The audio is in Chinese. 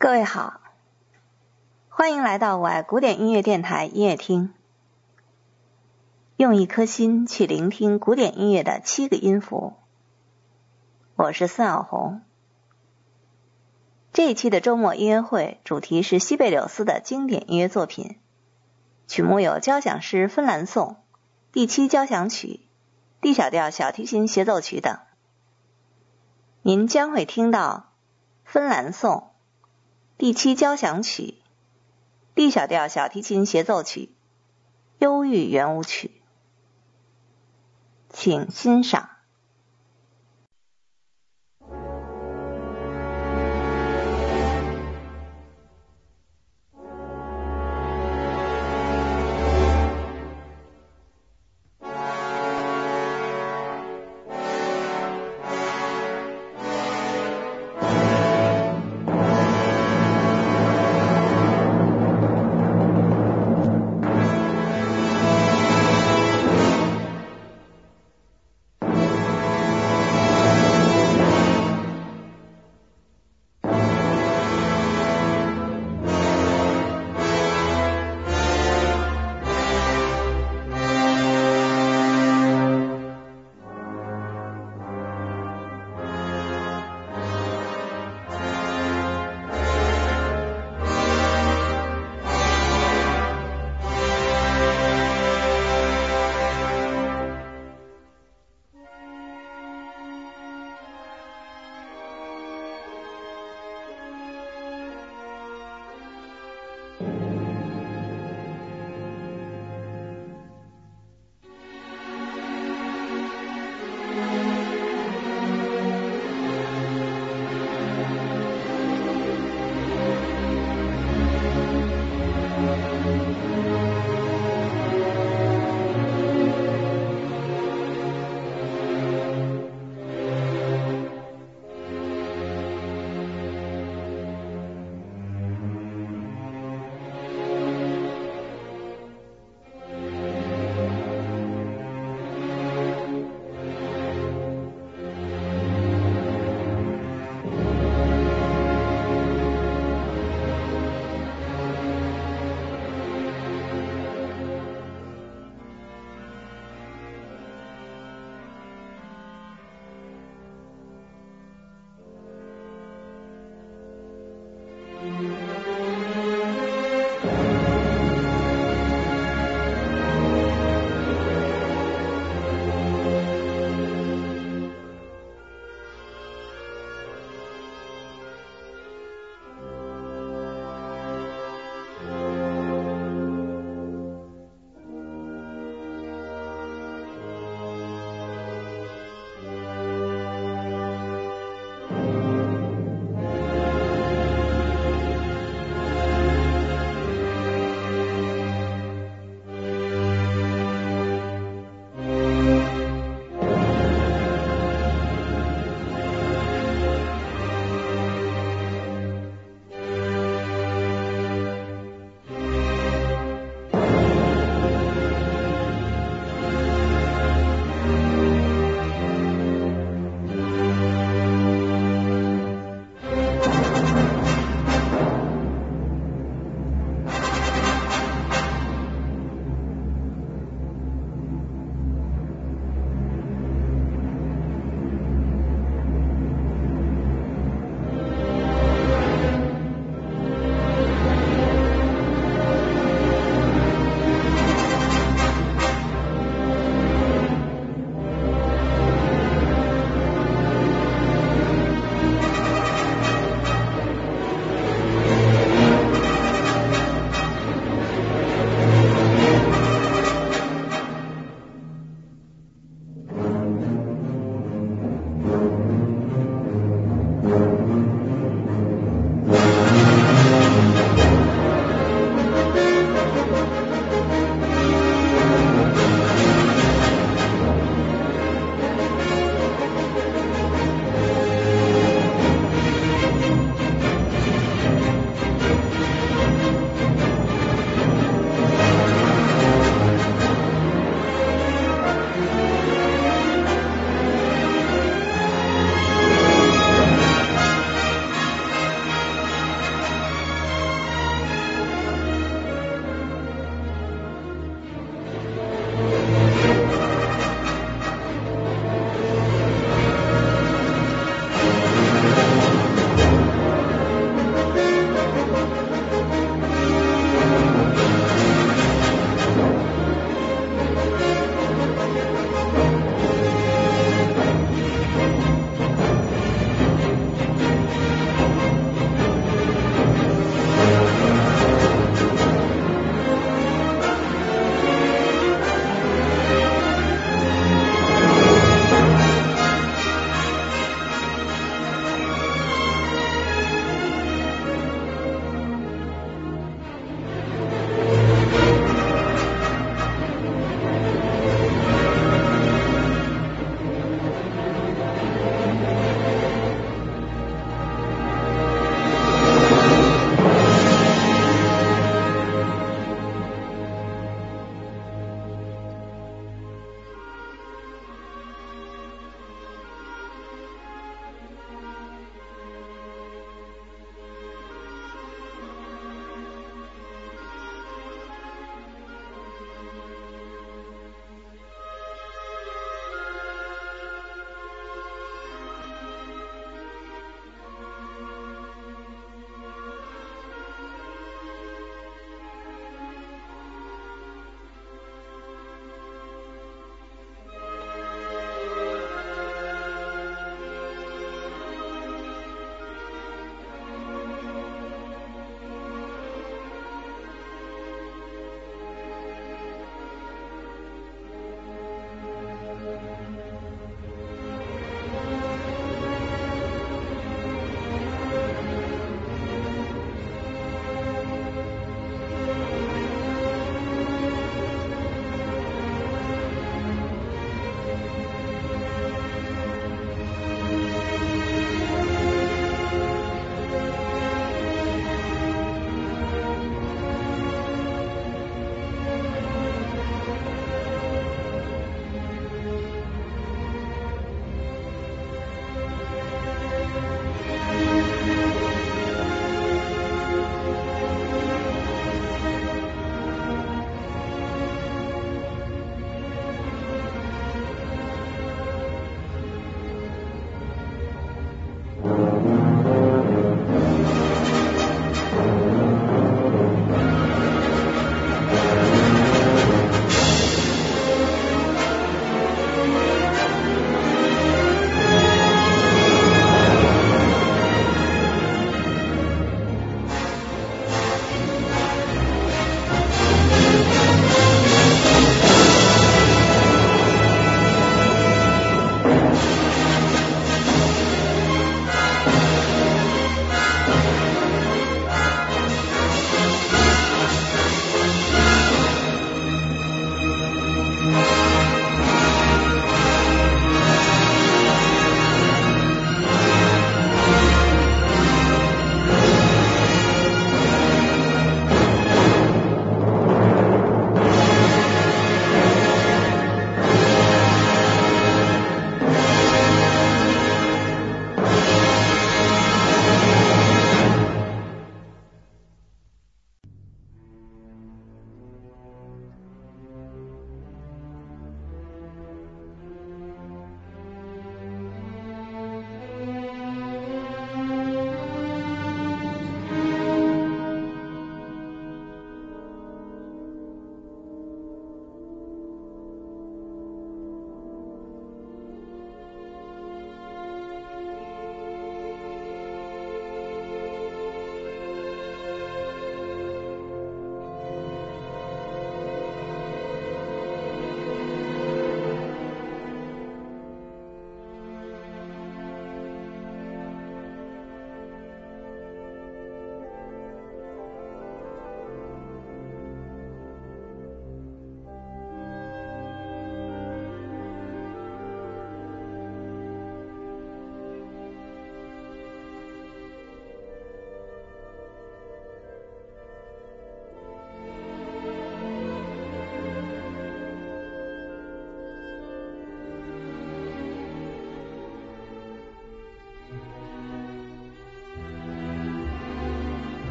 各位好，欢迎来到我爱古典音乐电台音乐厅，用一颗心去聆听古典音乐的七个音符。我是孙晓红。这一期的周末音乐会主题是西贝柳斯的经典音乐作品，曲目有交响诗《芬兰颂》、第七交响曲、D 小调小提琴协奏曲等。您将会听到《芬兰颂》。第七交响曲，D 小调小提琴协奏曲，忧郁圆舞曲，请欣赏。